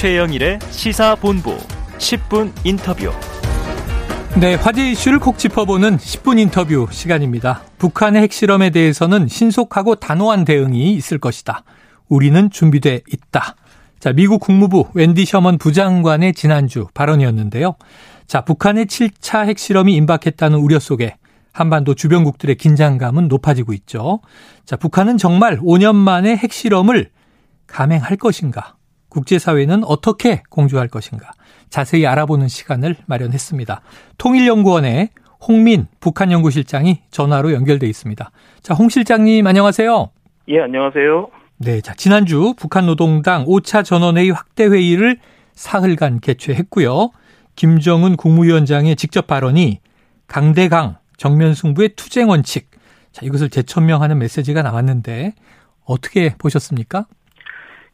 최영일의 시사본부 10분 인터뷰. 네, 화제 이슈를 콕 짚어보는 10분 인터뷰 시간입니다. 북한의 핵실험에 대해서는 신속하고 단호한 대응이 있을 것이다. 우리는 준비돼 있다. 자, 미국 국무부 웬디 셔먼 부장관의 지난주 발언이었는데요. 자, 북한의 7차 핵실험이 임박했다는 우려 속에 한반도 주변국들의 긴장감은 높아지고 있죠. 자, 북한은 정말 5년 만에 핵실험을 감행할 것인가? 국제사회는 어떻게 공조할 것인가? 자세히 알아보는 시간을 마련했습니다. 통일연구원의 홍민 북한연구실장이 전화로 연결돼 있습니다. 자, 홍 실장님 안녕하세요. 예, 안녕하세요. 네, 자, 지난주 북한 노동당 5차 전원회의 확대 회의를 사흘간 개최했고요. 김정은 국무위원장의 직접 발언이 강대강 정면 승부의 투쟁 원칙. 자, 이것을 재천명하는 메시지가 나왔는데 어떻게 보셨습니까?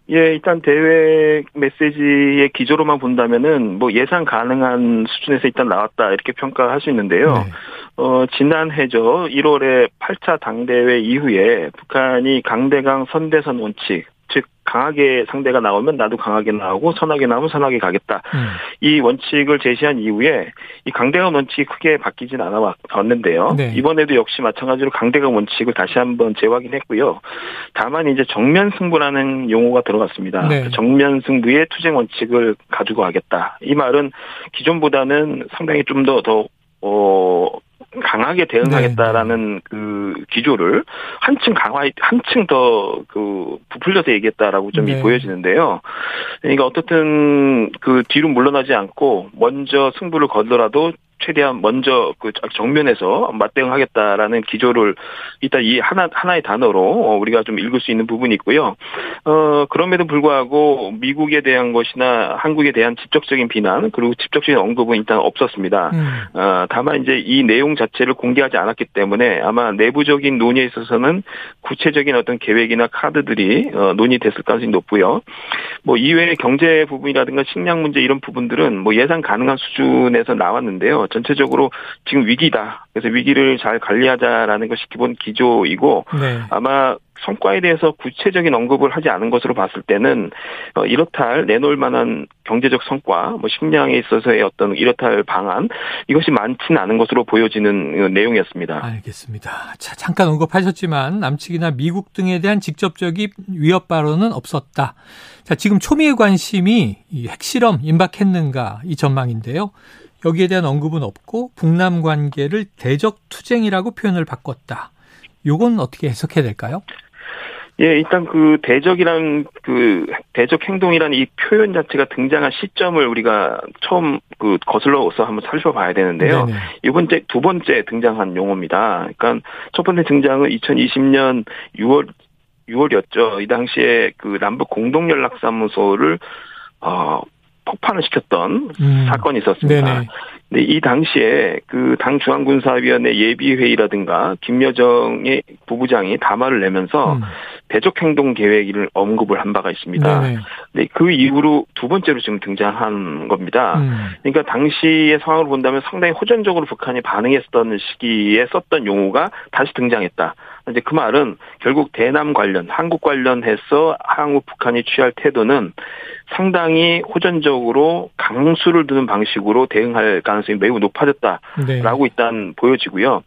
예, 일단 대회 메시지의 기조로만 본다면은 뭐 예상 가능한 수준에서 일단 나왔다 이렇게 평가할 수 있는데요. 네. 어, 지난해죠. 1월에 8차 당대회 이후에 북한이 강대강 선대선 원칙, 즉 강하게 상대가 나오면 나도 강하게 나오고 선하게 나오면 선하게 가겠다. 음. 이 원칙을 제시한 이후에 이 강대강 원칙이 크게 바뀌진 않아 왔는데요. 네. 이번에도 역시 마찬가지로 강대강 원칙을 다시 한번 재확인했고요. 다만 이제 정면 승부라는 용어가 들어갔습니다. 네. 그 정면 승부의 투쟁 원칙을 가지고 가겠다. 이 말은 기존보다는 상당히 좀더 더, 어, 강하게 대응하겠다라는 네. 그 기조를 한층 강화, 한층 더 그 부풀려서 얘기했다라고 좀 네. 보여지는데요. 그러니까 어떻든 그 뒤로 물러나지 않고 먼저 승부를 거더라도 최대한 먼저 그 정면에서 맞대응하겠다라는 기조를 일단 이 하나 하나의 단어로 어, 우리가 좀 읽을 수 있는 부분이 있고요. 어 그럼에도 불구하고 미국에 대한 것이나 한국에 대한 직접적인 비난 그리고 직접적인 언급은 일단 없었습니다. 음. 어 다만 이제 이 내용 자체를 공개하지 않았기 때문에 아마 내부적인 논의에 있어서는 구체적인 어떤 계획이나 카드들이 어 논의됐을 가능성이 높고요. 뭐 이외의 경제 부분이라든가 식량 문제 이런 부분들은 뭐 예상 가능한 수준에서 나왔는데요. 전체적으로 지금 위기다. 그래서 위기를 잘 관리하자라는 것이 기본 기조이고 네. 아마 성과에 대해서 구체적인 언급을 하지 않은 것으로 봤을 때는 어, 이렇다 할 내놓을 만한 경제적 성과, 뭐 식량에 있어서의 어떤 이렇다 할 방안 이것이 많지는 않은 것으로 보여지는 어, 내용이었습니다. 알겠습니다. 자, 잠깐 언급하셨지만 남측이나 미국 등에 대한 직접적인 위협 발언은 없었다. 자, 지금 초미의 관심이 핵실험 임박했는가 이 전망인데요. 여기에 대한 언급은 없고 북남 관계를 대적 투쟁이라고 표현을 바꿨다. 요건 어떻게 해석해야 될까요? 예, 일단 그 대적이란 그 대적 행동이란 이 표현 자체가 등장한 시점을 우리가 처음 그 거슬러서 한번 살펴봐야 되는데요. 네네. 이 번째 두 번째 등장한 용어입니다. 그러니까 첫 번째 등장은 2020년 6월 6월이었죠. 이 당시에 그 남북 공동 연락사무소를 어 폭파를 시켰던 음. 사건이 있었습니다. 네네. 근데 이 당시에 그 당 중앙군사위원회 예비회의라든가 김여정의 부부장이 담화를 내면서 음. 대적 행동 계획을 언급을 한 바가 있습니다. 네네. 근데 그 이후로 두 번째로 지금 등장한 겁니다. 음. 그러니까 당시의 상황을 본다면 상당히 호전적으로 북한이 반응했던 시기에 썼던 용어가 다시 등장했다. 이제 그 말은 결국 대남 관련, 한국 관련해서 한국 북한이 취할 태도는 상당히 호전적으로 강수를 두는 방식으로 대응할 가능성이 매우 높아졌다라고 네. 일단 보여지고요.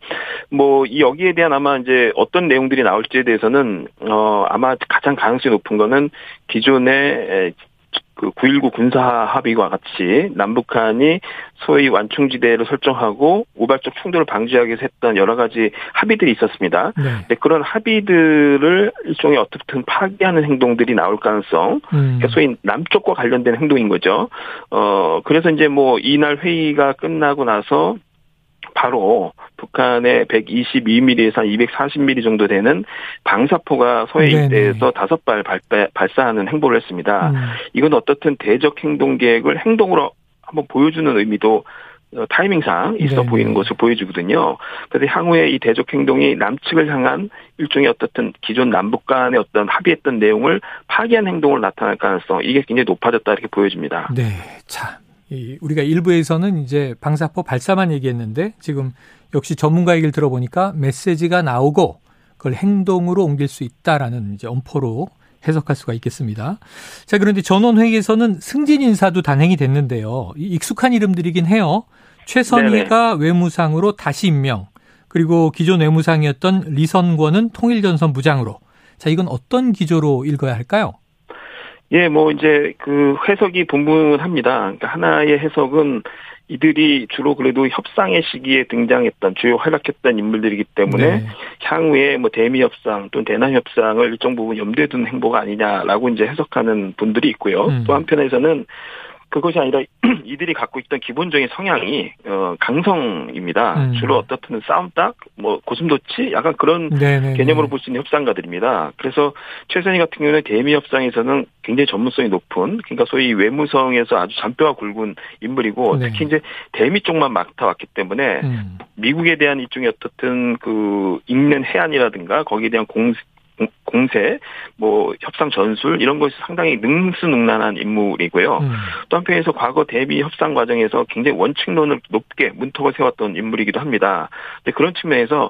뭐 여기에 대한 아마 이제 어떤 내용들이 나올지에 대해서는 어 아마 가장 가능성이 높은 거는 기존의 그 9.19 군사 합의와 같이 남북한이 소위 완충지대를 설정하고 우발적 충돌을 방지하기 위해서 했던 여러 가지 합의들이 있었습니다. 네. 그런 합의들을 일종의 어떻든 파기하는 행동들이 나올 가능성, 음. 그러니까 소위 남쪽과 관련된 행동인 거죠. 어, 그래서 이제 뭐 이날 회의가 끝나고 나서 바로 북한의 122mm에서 240mm 정도 되는 방사포가 서해 일대에서 다섯 발 발사하는 행보를 했습니다. 음. 이건 어떻든 대적 행동 계획을 행동으로 한번 보여주는 의미도 어, 타이밍상 있어 네네. 보이는 것을 보여주거든요. 그래서 향후에 이 대적 행동이 남측을 향한 일종의 어떻든 기존 남북 간의 어떤 합의했던 내용을 파기한 행동을 나타날 가능성 이게 굉장히 높아졌다 이렇게 보여집니다. 네, 자 우리가 일부에서는 이제 방사포 발사만 얘기했는데 지금 역시 전문가 얘기를 들어보니까 메시지가 나오고 그걸 행동으로 옮길 수 있다라는 이제 엄포로 해석할 수가 있겠습니다. 자, 그런데 전원회의에서는 승진 인사도 단행이 됐는데요. 익숙한 이름들이긴 해요. 최선희가 네네. 외무상으로 다시 임명, 그리고 기존 외무상이었던 리선권은 통일전선 부장으로. 자, 이건 어떤 기조로 읽어야 할까요? 예, 뭐 이제 그 해석이 분분합니다. 그러니까 하나의 해석은 이들이 주로 그래도 협상의 시기에 등장했던 주요 활약했던 인물들이기 때문에 네. 향후에 뭐 대미 협상 또는 대남 협상을 일정 부분 염두에 둔 행보가 아니냐라고 이제 해석하는 분들이 있고요. 음. 또 한편에서는 그것이 아니라 이들이 갖고 있던 기본적인 성향이 어 강성입니다. 음. 주로 어떻든 싸움딱, 뭐 고슴도치, 약간 그런 네네네. 개념으로 볼 수 있는 협상가들입니다. 그래서 최선희 같은 경우는 대미 협상에서는 굉장히 전문성이 높은, 그러니까 소위 외무성에서 아주 잔뼈가 굵은 인물이고 네. 특히 이제 대미 쪽만 맡아왔기 때문에 음. 미국에 대한 일종의 어떻든 그 읽는 해안이라든가 거기에 대한 공 공세, 뭐 협상 전술 이런 것이 상당히 능수능란한 인물이고요. 음. 또 한편에서 과거 대비 협상 과정에서 굉장히 원칙론을 높게 문턱을 세웠던 인물이기도 합니다. 근데 그런 측면에서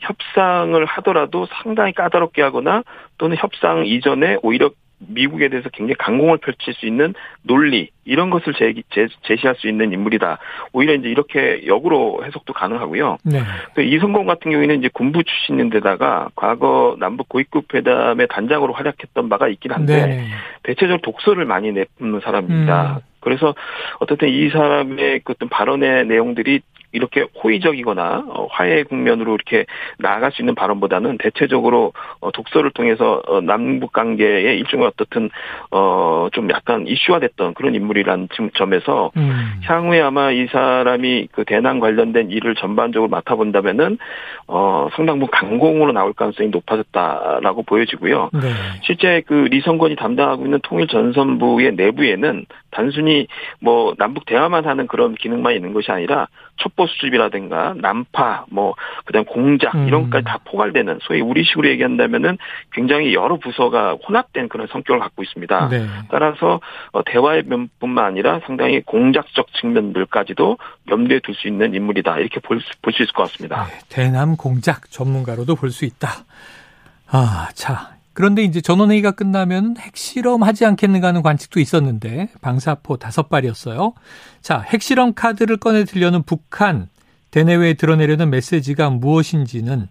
협상을 하더라도 상당히 까다롭게 하거나 또는 협상 이전에 오히려 미국에 대해서 굉장히 강공을 펼칠 수 있는 논리 이런 것을 제, 제, 제시할 수 있는 인물이다. 오히려 이제 이렇게 역으로 해석도 가능하고요. 네. 그 이성공 같은 경우에는 이제 군부 출신인데다가 과거 남북 고위급 회담의 단장으로 활약했던 바가 있긴 한데 네. 대체적으로 독서를 많이 내뿜는 사람입니다. 음. 그래서 어떻든 이 사람의 그 어떤 발언의 내용들이 이렇게 호의적이거나 어, 화해 국면으로 이렇게 나아갈 수 있는 발언보다는 대체적으로 어, 독서를 통해서 어, 남북 관계의 일종의 어떻든 어좀 약간 이슈화됐던 그런 인물이라는 점에서 음. 향후에 아마 이 사람이 그 대남 관련된 일을 전반적으로 맡아본다면은 어 상당 부분 강공으로 나올 가능성이 높아졌다라고 보여지고요. 네. 실제 그 리성건이 담당하고 있는 통일전선부의 내부에는 단순히 뭐 남북 대화만 하는 그런 기능만 있는 것이 아니라 첩보 수집이라든가 난파, 뭐 그다음 공작 음. 이런 것까지 다 포괄되는 소위 우리식으로 얘기한다면은 굉장히 여러 부서가 혼합된 그런 성격을 갖고 있습니다. 네. 따라서 어, 대화의 면뿐만 아니라 상당히 공작적 측면들까지도 염두에 둘 수 있는 인물이다 이렇게 볼수볼수 있을 것 같습니다. 네. 대남 공작 전문가로도 볼 수 있다. 아, 자, 그런데 이제 전원회의가 끝나면 핵실험 하지 않겠는가 하는 관측도 있었는데 방사포 다섯 발이었어요. 자, 핵실험 카드를 꺼내 들려는 북한 대내외에 드러내려는 메시지가 무엇인지는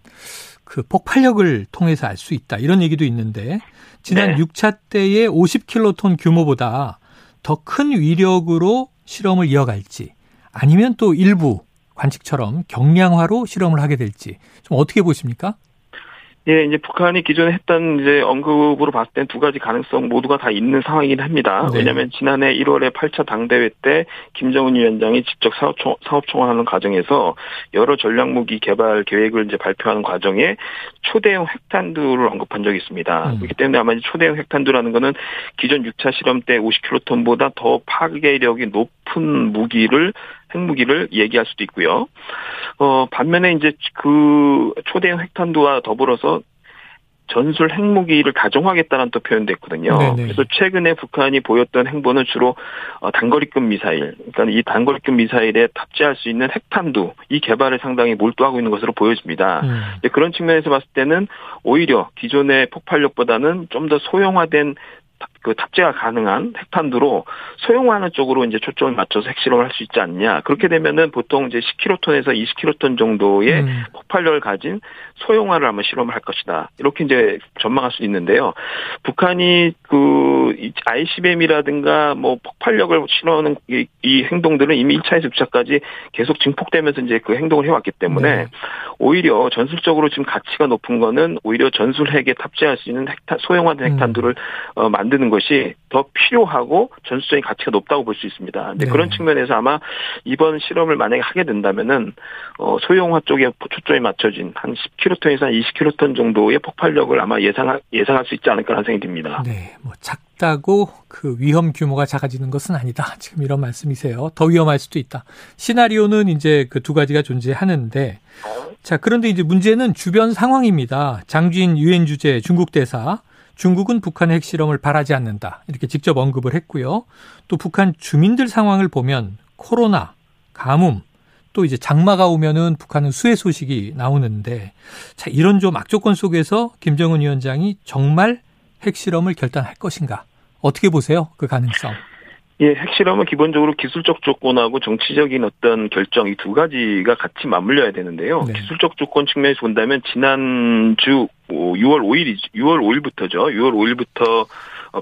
그 폭발력을 통해서 알 수 있다. 이런 얘기도 있는데 지난 네. 6차 때의 50킬로톤 규모보다 더 큰 위력으로 실험을 이어갈지 아니면 또 일부 관측처럼 경량화로 실험을 하게 될지 좀 어떻게 보십니까? 예, 이제 북한이 기존에 했던 이제 언급으로 봤을 땐 두 가지 가능성 모두가 다 있는 상황이긴 합니다. 네. 왜냐하면 지난해 1월에 8차 당대회 때 김정은 위원장이 직접 사업총, 사업총원하는 과정에서 여러 전략무기 개발 계획을 이제 발표하는 과정에 초대형 핵탄두를 언급한 적이 있습니다. 음. 그렇기 때문에 아마 초대형 핵탄두라는 거는 기존 6차 실험 때 50킬로톤보다 더 파괴력이 높은 무기를 핵무기를 얘기할 수도 있고요. 어, 반면에 이제 그 초대형 핵탄두와 더불어서 전술 핵무기를 가정하겠다는 또 표현도 있거든요. 네네. 그래서 최근에 북한이 보였던 행보는 주로 어, 단거리급 미사일, 그러니까 이 단거리급 미사일에 탑재할 수 있는 핵탄두 이 개발을 상당히 몰두하고 있는 것으로 보여집니다. 음. 그런 측면에서 봤을 때는 오히려 기존의 폭발력보다는 좀 더 소형화된 그 탑재가 가능한 핵탄두로 소형화하는 쪽으로 이제 초점을 맞춰서 핵실험을 할 수 있지 않냐. 그렇게 되면은 보통 이제 10킬로톤에서 20킬로톤 정도의 음. 폭발력을 가진 소형화를 아마 실험을 할 것이다. 이렇게 이제 전망할 수 있는데요. 북한이 그 ICBM이라든가 뭐 폭발력을 실험하는 이, 이 행동들은 이미 1차에서 2차까지 계속 증폭되면서 이제 그 행동을 해왔기 때문에 네. 오히려 전술적으로 지금 가치가 높은 거는 오히려 전술 핵에 탑재할 수 있는 핵탄, 소형화된 음. 핵탄두를 음. 어, 만드는 것이 더 필요하고 전술적인 가치가 높다고 볼 수 있습니다. 근데 네. 그런 측면에서 아마 이번 실험을 만약에 하게 된다면은 어 소형화 쪽에 초점이 맞춰진 한 10킬로톤에서 한 20킬로톤 정도의 폭발력을 아마 예상 예상할 수 있지 않을까라는 생각이 듭니다. 네, 뭐 작다고 그 위험 규모가 작아지는 것은 아니다. 지금 이런 말씀이세요. 더 위험할 수도 있다. 시나리오는 이제 그 두 가지가 존재하는데 자 그런데 이제 문제는 주변 상황입니다. 장주인 유엔 주재 중국 대사 중국은 북한의 핵실험을 바라지 않는다. 이렇게 직접 언급을 했고요. 또 북한 주민들 상황을 보면 코로나, 가뭄, 또 이제 장마가 오면은 북한은 수해 소식이 나오는데 자, 이런 좀 악조건 속에서 김정은 위원장이 정말 핵실험을 결단할 것인가? 어떻게 보세요? 그 가능성? 예, 핵실험은 기본적으로 기술적 조건하고 정치적인 어떤 결정 이 두 가지가 같이 맞물려야 되는데요. 네. 기술적 조건 측면에서 본다면 지난주 6월 5일이 6월 5일부터죠. 6월 5일부터 어,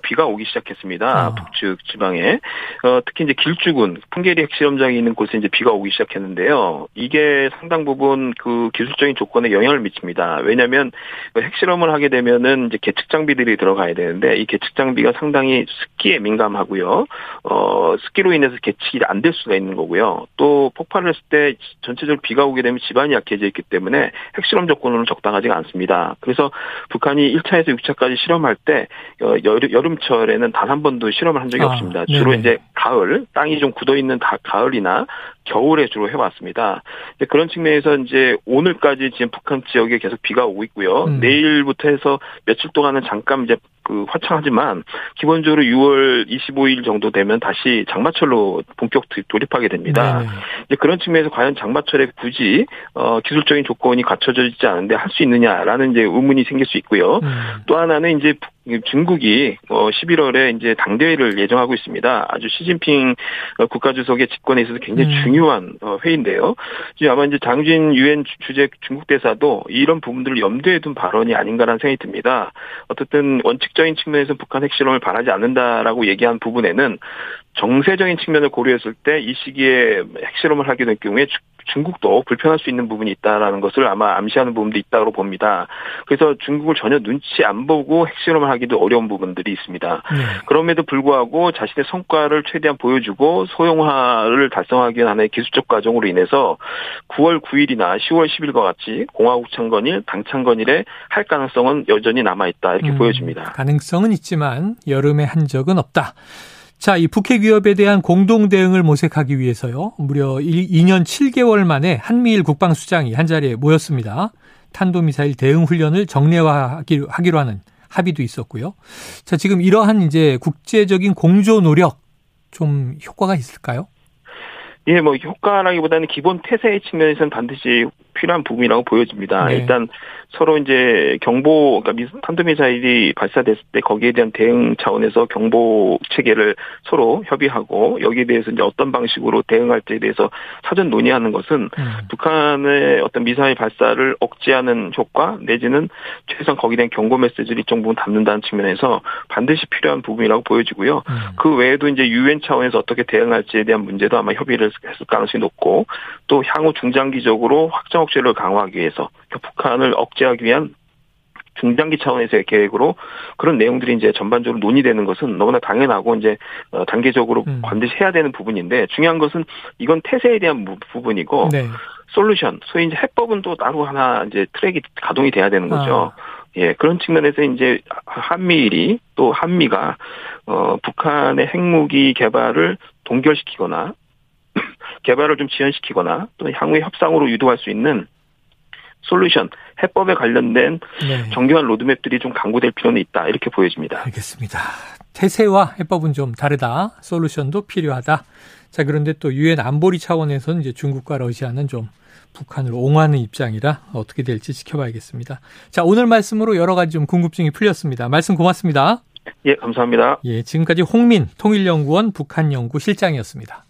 비가 오기 시작했습니다. 아. 북측 지방에 어, 특히 이제 길쭉은 풍계리 핵실험장이 있는 곳에 이제 비가 오기 시작했는데요. 이게 상당 부분 그 기술적인 조건에 영향을 미칩니다. 왜냐하면 그 핵실험을 하게 되면은 이제 계측 장비들이 들어가야 되는데 이 계측 장비가 상당히 습기에 민감하고요. 어, 습기로 인해서 계측이 안 될 수가 있는 거고요. 또 폭발을 했을 때 전체적으로 비가 오게 되면 지반이 약해져 있기 때문에 핵실험 조건으로는 적당하지가 않습니다. 그래서 북한이 1차에서 6차까지 실험할 때 어, 여름 철에는 단 한 번도 실험을 한 적이 아, 없습니다. 주로 네네. 이제 가을 땅이 좀 굳어 있는 가을이나 겨울에 주로 해왔습니다. 그런 측면에서 이제 오늘까지 지금 북한 지역에 계속 비가 오고 있고요. 음. 내일부터 해서 며칠 동안은 잠깐 이제 그 화창하지만 기본적으로 6월 25일 정도 되면 다시 장마철로 본격 돌입하게 됩니다. 네. 이제 그런 측면에서 과연 장마철에 굳이 어 기술적인 조건이 갖춰져 있지 않은데 할 수 있느냐라는 이제 의문이 생길 수 있고요. 음. 또 하나는 이제 중국이 11월에 어, 이제 당대회를 예정하고 있습니다. 아주 시진핑 어, 국가주석의 집권에 있어서 굉장히 음. 중요한 어, 회의인데요. 지금 아마 이제 장진 유엔 주재 중국 대사도 이런 부분들을 염두에 둔 발언이 아닌가라는 생각이 듭니다. 어쨌든 원칙적인 측면에서 북한 핵실험을 바라지 않는다라고 얘기한 부분에는 정세적인 측면을 고려했을 때 이 시기에 핵실험을 하게 될 경우에 중국도 불편할 수 있는 부분이 있다라는 것을 아마 암시하는 부분도 있다고 봅니다. 그래서 중국을 전혀 눈치 안 보고 핵실험을 하기도 어려운 부분들이 있습니다. 네. 그럼에도 불구하고 자신의 성과를 최대한 보여주고 소형화를 달성하기 위한 하나의 기술적 과정으로 인해서 9월 9일이나 10월 10일과 같이 공화국 창건일, 당 창건일에 할 가능성은 여전히 남아 있다 이렇게 음, 보여집니다. 가능성은 있지만 여름에 한 적은 없다. 자, 이 북핵 위협에 대한 공동 대응을 모색하기 위해서요. 무려 2년 7개월 만에 한미일 국방수장이 한자리에 모였습니다. 탄도미사일 대응 훈련을 정례화하기로 하기로 하는 합의도 있었고요. 자, 지금 이러한 이제 국제적인 공조 노력 좀 효과가 있을까요? 예, 뭐 효과라기보다는 기본 태세의 측면에서는 반드시 필요한 부분이라고 보여집니다. 네. 일단 서로 이제 경보, 그러니까 탄도미사일이 발사됐을 때 거기에 대한 대응 차원에서 경보 체계를 서로 협의하고 여기에 대해서 이제 어떤 방식으로 대응할지에 대해서 사전 논의하는 것은 음. 북한의 어떤 미사일 발사를 억제하는 효과 내지는 최소한 거기에 대한 경고 메시지를 일정 부분 담는다는 측면에서 반드시 필요한 부분이라고 보여지고요. 음. 그 외에도 이제 유엔 차원에서 어떻게 대응할지에 대한 문제도 아마 협의를 했을 가능성이 높고 또 향후 중장기적으로 확정 억제를 강화하기 위해서 북한을 억제 하기 위한 중장기 차원에서의 계획으로 그런 내용들이 이제 전반적으로 논의되는 것은 너무나 당연하고 이제 어, 단계적으로 음. 반드시 해야 되는 부분인데 중요한 것은 이건 태세에 대한 부분이고 네. 솔루션 소위 이제 해법은 또 따로 하나 이제 트랙이 가동이 돼야 되는 거죠. 아. 예, 그런 측면에서 이제 한미일이 또 한미가 어 북한의 핵무기 개발을 동결시키거나 개발을 좀 지연시키거나 또 향후의 협상으로 유도할 수 있는 솔루션, 해법에 관련된 네. 정교한 로드맵들이 좀 강구될 필요는 있다. 이렇게 보여집니다. 알겠습니다. 태세와 해법은 좀 다르다. 솔루션도 필요하다. 자, 그런데 또 유엔 안보리 차원에서는 이제 중국과 러시아는 좀 북한을 옹호하는 입장이라 어떻게 될지 지켜봐야겠습니다. 자, 오늘 말씀으로 여러 가지 좀 궁금증이 풀렸습니다. 말씀 고맙습니다. 예, 감사합니다. 예, 지금까지 홍민 통일연구원 북한연구 실장이었습니다.